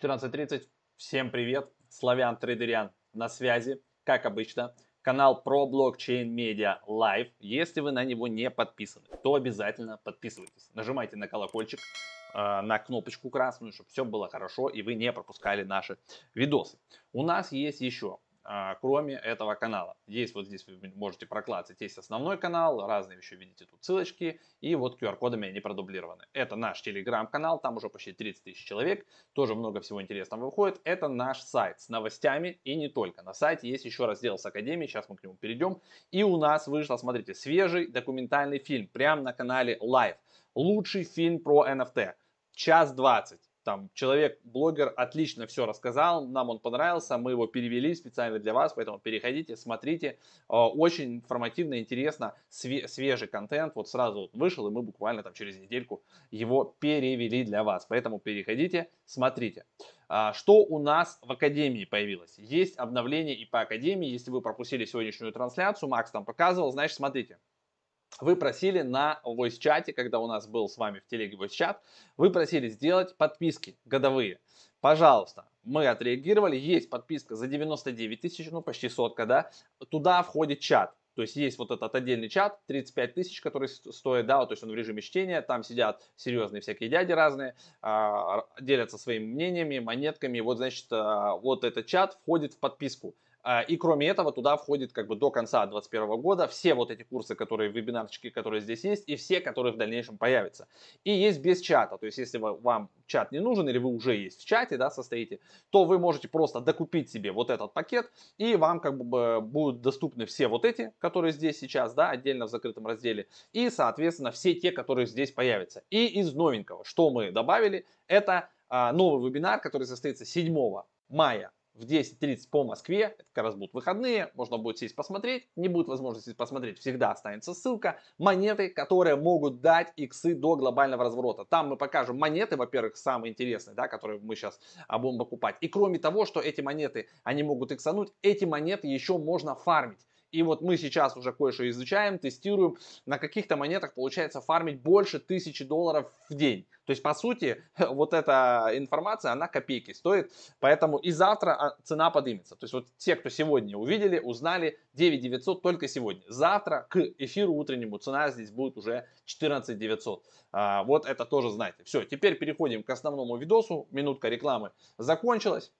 14.30. Всем привет. Славян Трейдерян на связи, как обычно. Канал Pro Blockchain Media Live. Если вы на него не подписаны, то обязательно подписывайтесь. Нажимайте на колокольчик, э, на кнопочку красную, чтобы все было хорошо и вы не пропускали наши видосы. У нас есть еще кроме этого канала. Есть вот здесь вы можете прокладывать, есть основной канал, разные еще видите тут ссылочки, и вот QR-кодами они продублированы. Это наш телеграм-канал, там уже почти 30 тысяч человек, тоже много всего интересного выходит. Это наш сайт с новостями и не только. На сайте есть еще раздел с Академией, сейчас мы к нему перейдем. И у нас вышел, смотрите, свежий документальный фильм, прямо на канале Live. Лучший фильм про NFT. Час 20 там человек, блогер отлично все рассказал, нам он понравился, мы его перевели специально для вас, поэтому переходите, смотрите, а, очень информативно, интересно, свежий контент, вот сразу вышел, и мы буквально там через недельку его перевели для вас, поэтому переходите, смотрите. А, что у нас в Академии появилось? Есть обновление и по Академии, если вы пропустили сегодняшнюю трансляцию, Макс там показывал, значит, смотрите вы просили на voice чате, когда у нас был с вами в телеге voice чат, вы просили сделать подписки годовые. Пожалуйста, мы отреагировали, есть подписка за 99 тысяч, ну почти сотка, да, туда входит чат. То есть есть вот этот отдельный чат, 35 тысяч, который стоит, да, то есть он в режиме чтения, там сидят серьезные всякие дяди разные, а, делятся своими мнениями, монетками, вот значит, а, вот этот чат входит в подписку. А, и кроме этого, туда входит как бы до конца 2021 года все вот эти курсы, которые, вебинарчики, которые здесь есть, и все, которые в дальнейшем появятся. И есть без чата, то есть если вам чат не нужен, или вы уже есть в чате, да, состоите, то вы можете просто докупить себе вот этот пакет, и вам как бы будут доступны все вот эти, которые здесь сейчас, да, отдельно в закрытом разделе, и, соответственно, все те, которые здесь появятся. И из новенького, что мы добавили, это а, новый вебинар, который состоится 7 мая в 10.30 по Москве, это как раз будут выходные, можно будет сесть посмотреть, не будет возможности посмотреть, всегда останется ссылка, монеты, которые могут дать иксы до глобального разворота. Там мы покажем монеты, во-первых, самые интересные, да, которые мы сейчас будем покупать. И кроме того, что эти монеты, они могут иксануть, эти монеты еще можно фармить. И вот мы сейчас уже кое-что изучаем, тестируем. На каких-то монетах получается фармить больше тысячи долларов в день. То есть, по сути, вот эта информация, она копейки стоит. Поэтому и завтра а, цена поднимется. То есть, вот те, кто сегодня увидели, узнали 9 900 только сегодня. Завтра к эфиру утреннему цена здесь будет уже 14 900. А, вот это тоже знаете. Все, теперь переходим к основному видосу. Минутка рекламы закончилась.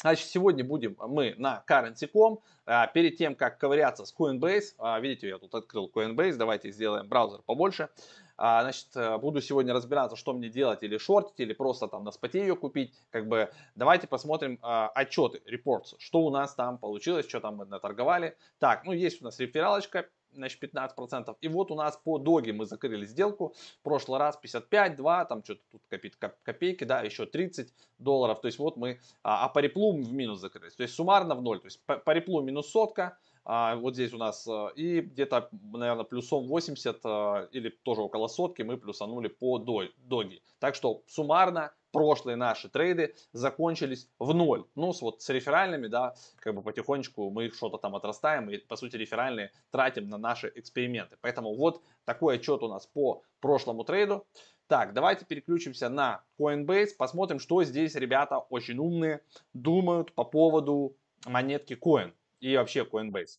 Значит, сегодня будем мы на currency.com. А, перед тем, как ковыряться с Coinbase, а, видите, я тут открыл Coinbase, давайте сделаем браузер побольше. А, значит, э, буду сегодня разбираться, что мне делать, или шортить, или просто там на споте ее купить. Как бы давайте посмотрим отчеты, reports, что у нас там получилось, что там мы наторговали. Так, ну есть у нас рефералочка, значит, 15%. И вот у нас по доге мы закрыли сделку. В прошлый раз 55, 2, там что-то тут копит, копейки, да, еще 30 долларов. То есть вот мы, а, а по реплу в минус закрылись. То есть суммарно в ноль. То есть по, по реплу минус сотка, а, вот здесь у нас а, и где-то, наверное, плюсом 80 а, или тоже около сотки мы плюсанули по доги. Так что суммарно прошлые наши трейды закончились в ноль. Ну, с, вот с реферальными, да, как бы потихонечку мы их что-то там отрастаем и, по сути, реферальные тратим на наши эксперименты. Поэтому вот такой отчет у нас по прошлому трейду. Так, давайте переключимся на Coinbase, посмотрим, что здесь ребята очень умные думают по поводу монетки Coin и вообще Coinbase.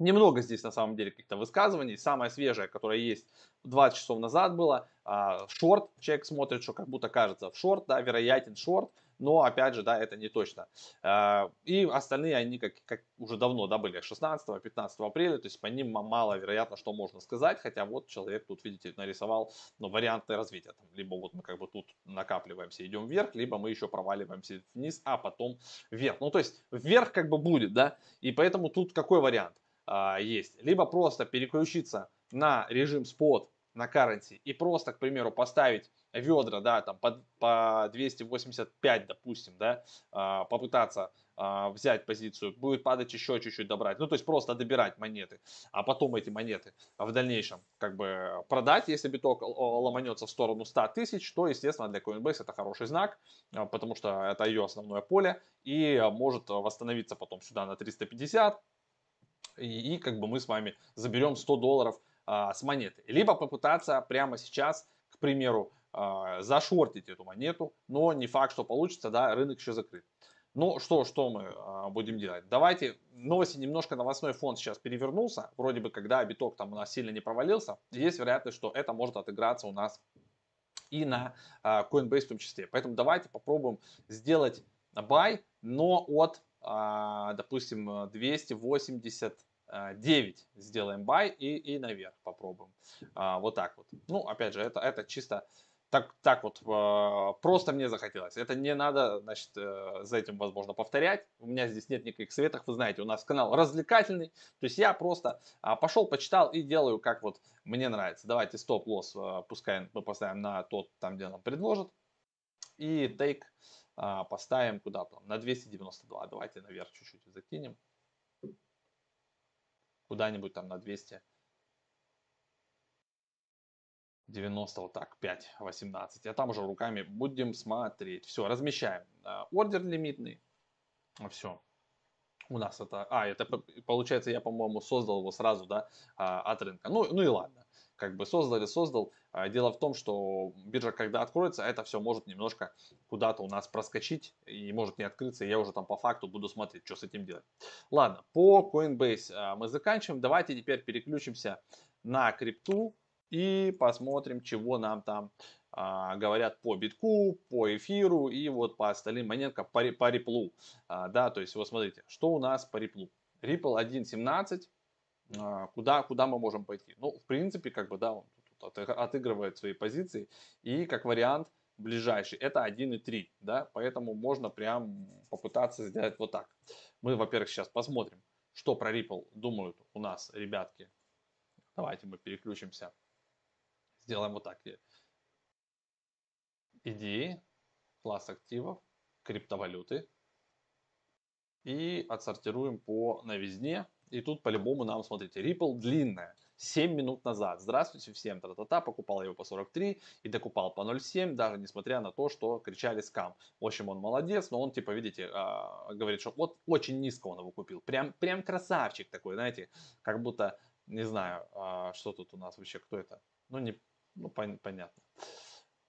Немного здесь на самом деле каких-то высказываний. Самое свежее, которое есть 20 часов назад было, а, шорт. Человек смотрит, что как будто кажется в шорт, да, вероятен шорт. Но опять же, да, это не точно. А, и остальные, они как, как уже давно, да, были 16-15 апреля, то есть по ним маловероятно, что можно сказать, хотя вот человек тут, видите, нарисовал ну, варианты развития. Там, либо вот мы как бы тут накапливаемся, идем вверх, либо мы еще проваливаемся вниз, а потом вверх. Ну, то есть вверх как бы будет, да, и поэтому тут какой вариант? А, есть. Либо просто переключиться на режим спот на currency и просто, к примеру, поставить ведра, да, там по, по 285, допустим, да, а, попытаться а, взять позицию, будет падать еще чуть-чуть добрать, ну, то есть просто добирать монеты, а потом эти монеты в дальнейшем как бы продать, если биток ломанется в сторону 100 тысяч, то, естественно, для Coinbase это хороший знак, потому что это ее основное поле и может восстановиться потом сюда на 350, и, и как бы мы с вами заберем 100 долларов а, с монеты. Либо попытаться прямо сейчас, к примеру, э, зашортить эту монету, но не факт, что получится, да, рынок еще закрыт. Ну что, что мы э, будем делать? Давайте, новости немножко новостной фон сейчас перевернулся, вроде бы когда биток там у нас сильно не провалился, есть вероятность, что это может отыграться у нас и на э, Coinbase в том числе. Поэтому давайте попробуем сделать buy, но от, э, допустим, 280 9 сделаем buy и, и наверх попробуем. А, вот так вот. Ну, опять же, это, это чисто так, так вот э, просто мне захотелось. Это не надо, значит, э, за этим, возможно, повторять. У меня здесь нет никаких советов. Вы знаете, у нас канал развлекательный. То есть я просто пошел, почитал и делаю, как вот мне нравится. Давайте стоп-лосс пускай мы поставим на тот, там, где нам предложат. И э, поставим куда-то, на 292. Давайте наверх чуть-чуть закинем. Куда-нибудь там на 200. 90, вот так, 5, 18. А там уже руками будем смотреть. Все, размещаем. А, ордер лимитный. Все. У нас это... А, это получается, я, по-моему, создал его сразу, да, а, от рынка. Ну, ну и ладно. Как бы создал или создал. А, дело в том, что биржа, когда откроется, это все может немножко куда-то у нас проскочить и может не открыться. Я уже там по факту буду смотреть, что с этим делать. Ладно, по Coinbase мы заканчиваем. Давайте теперь переключимся на крипту и посмотрим, чего нам там а, говорят по битку, по эфиру и вот по остальным монеткам, по, по реплу. А, да, то есть вот смотрите, что у нас по реплу. Ripple 1.17, а, куда, куда мы можем пойти? Ну, в принципе, как бы, да, он тут отыгрывает свои позиции. И как вариант ближайший, это 1.3, да, поэтому можно прям попытаться сделать вот так. Мы, во-первых, сейчас посмотрим, что про Ripple думают у нас ребятки. Давайте мы переключимся сделаем вот так. Идеи, класс активов, криптовалюты. И отсортируем по новизне. И тут по-любому нам, смотрите, Ripple длинная. 7 минут назад. Здравствуйте всем. Та-та-та. Покупал его по 43 и докупал по 0,7, даже несмотря на то, что кричали скам. В общем, он молодец, но он, типа, видите, э, говорит, что вот очень низко он его купил. Прям, прям красавчик такой, знаете, как будто, не знаю, э, что тут у нас вообще, кто это? Ну, не, ну, пон понятно.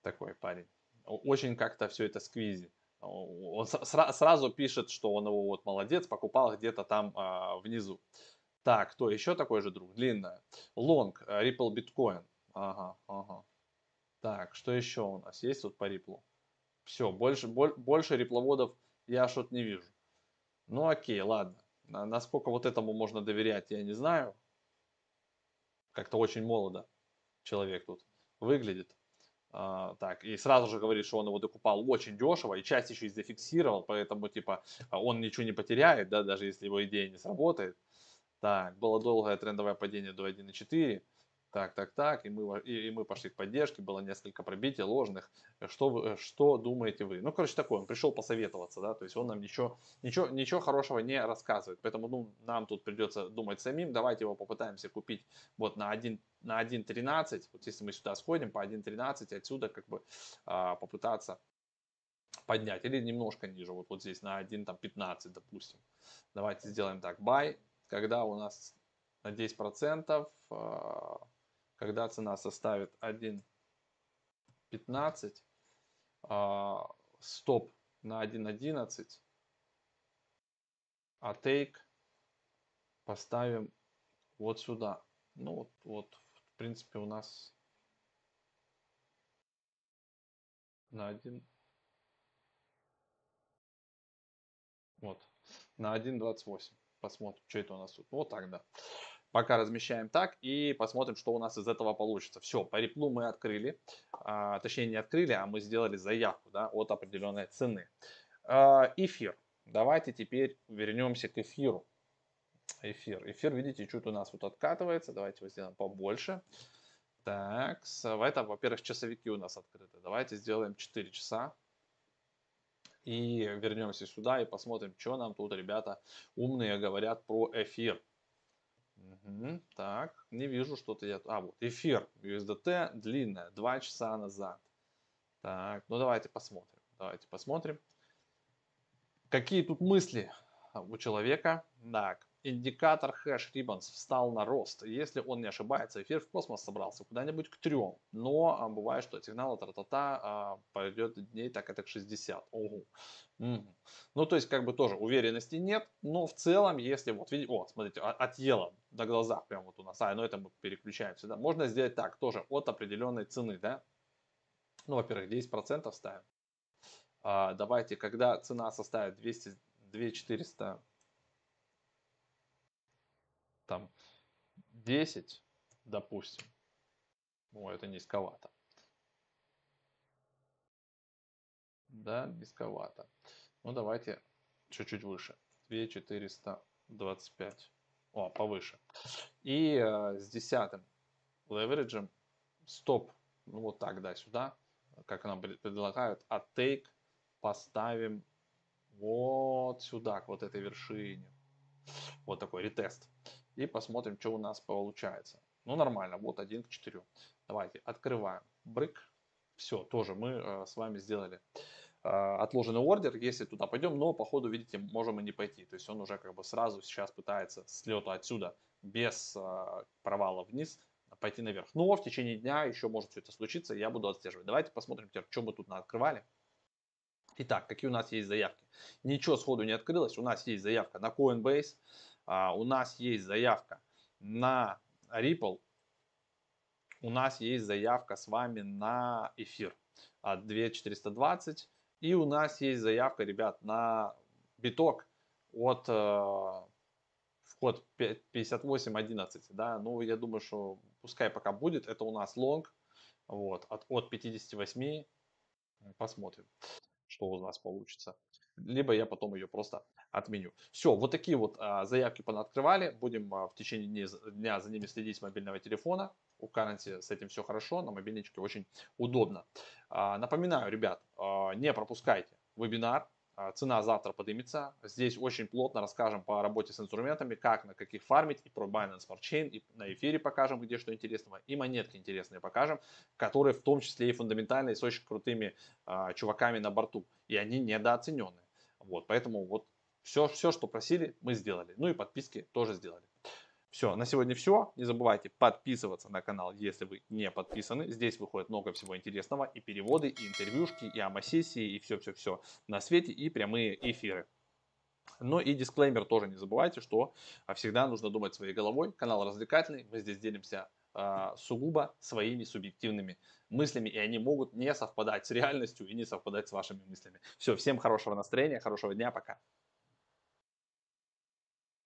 Такой парень. Очень как-то все это сквизи. Он сра сразу пишет, что он его вот молодец, покупал где-то там а, внизу. Так, кто еще такой же друг? Длинная. Лонг, э, Ripple Bitcoin. Ага, ага. Так, что еще у нас есть тут по Ripple? Все, больше, боль, больше репловодов я что-то не вижу. Ну окей, ладно. Насколько вот этому можно доверять, я не знаю. Как-то очень молодо человек тут выглядит. Uh, так, и сразу же говорит, что он его докупал очень дешево, и часть еще и зафиксировал, поэтому, типа, он ничего не потеряет, да, даже если его идея не сработает. Так, было долгое трендовое падение до 1.4. Так, так, так, и мы, и, и мы пошли к поддержке, было несколько пробитий ложных. Что, что думаете вы? Ну, короче, такой, он пришел посоветоваться, да, то есть он нам ничего, ничего, ничего хорошего не рассказывает. Поэтому, ну, нам тут придется думать самим, давайте его попытаемся купить вот на 1, на 1.13, вот если мы сюда сходим по 1.13, отсюда как бы а, попытаться поднять, или немножко ниже, вот, вот здесь на 1.15, допустим. Давайте сделаем так, buy, когда у нас на 10%, а, когда цена составит 1.15, а, стоп на 1.11, а take поставим вот сюда. Ну вот, вот, принципе, у нас на 1, вот, на 1.28. Посмотрим, что это у нас тут. Вот так, да. Пока размещаем так и посмотрим, что у нас из этого получится. Все, по реплу мы открыли, а, точнее не открыли, а мы сделали заявку да, от определенной цены. А, эфир. Давайте теперь вернемся к эфиру. Эфир. Эфир, видите, чуть у нас вот откатывается. Давайте его сделаем побольше. Так, это, во-первых, часовики у нас открыты. Давайте сделаем 4 часа. И вернемся сюда и посмотрим, что нам тут ребята умные говорят про эфир. Угу, так, не вижу что-то я... А, вот, эфир USDT длинная, 2 часа назад. Так, ну давайте посмотрим. Давайте посмотрим. Какие тут мысли у человека? Так, индикатор хэш Ribbons встал на рост. Если он не ошибается, эфир в космос собрался куда-нибудь к трем. Но а, бывает, что сигнал тра-та-та а, пойдет дней так это к 60. Ого. Угу. Ну, то есть, как бы тоже уверенности нет, но в целом, если вот, видите, о, смотрите, отъело на глазах прям вот у нас, а, ну это мы переключаемся, да, можно сделать так, тоже от определенной цены, да, ну, во-первых, 10% ставим. А, давайте, когда цена составит 200, 2400 там 10, допустим, ну, это низковато. Да, низковато. Ну, давайте чуть-чуть выше. 2425. О, повыше. И э, с десятым левериджем стоп, ну вот так, да, сюда, как нам предлагают, а take поставим вот сюда, к вот этой вершине. Вот такой ретест и посмотрим, что у нас получается. Ну, нормально, вот 1 к 4. Давайте открываем брык. Все, тоже мы э, с вами сделали э, отложенный ордер, если туда пойдем, но по ходу, видите, можем и не пойти. То есть он уже как бы сразу сейчас пытается с лета отсюда без э, провала вниз пойти наверх. Но в течение дня еще может все это случиться, я буду отслеживать. Давайте посмотрим теперь, что мы тут открывали. Итак, какие у нас есть заявки? Ничего сходу не открылось. У нас есть заявка на Coinbase, а, у нас есть заявка на Ripple, у нас есть заявка с вами на эфир от 2420, и у нас есть заявка, ребят, на биток от э, вход 58.11, да, ну, я думаю, что пускай пока будет, это у нас лонг, вот, от, от 58, посмотрим, что у нас получится либо я потом ее просто отменю. Все, вот такие вот а, заявки понаоткрывали. Будем а, в течение дня, дня за ними следить с мобильного телефона. У Currency с этим все хорошо, на мобильничке очень удобно. А, напоминаю, ребят, а, не пропускайте вебинар а, цена завтра поднимется. Здесь очень плотно расскажем по работе с инструментами, как на каких фармить, и про Binance Smart Chain, и на эфире покажем, где что интересного, и монетки интересные покажем, которые в том числе и фундаментальные, с очень крутыми а, чуваками на борту, и они недооцененные. Вот, поэтому вот все, все, что просили, мы сделали. Ну и подписки тоже сделали. Все, на сегодня все. Не забывайте подписываться на канал, если вы не подписаны. Здесь выходит много всего интересного. И переводы, и интервьюшки, и АМА-сессии, и все-все-все на свете, и прямые эфиры. Ну и дисклеймер тоже не забывайте, что всегда нужно думать своей головой. Канал развлекательный, мы здесь делимся сугубо своими субъективными мыслями, и они могут не совпадать с реальностью и не совпадать с вашими мыслями. Все, всем хорошего настроения, хорошего дня, пока.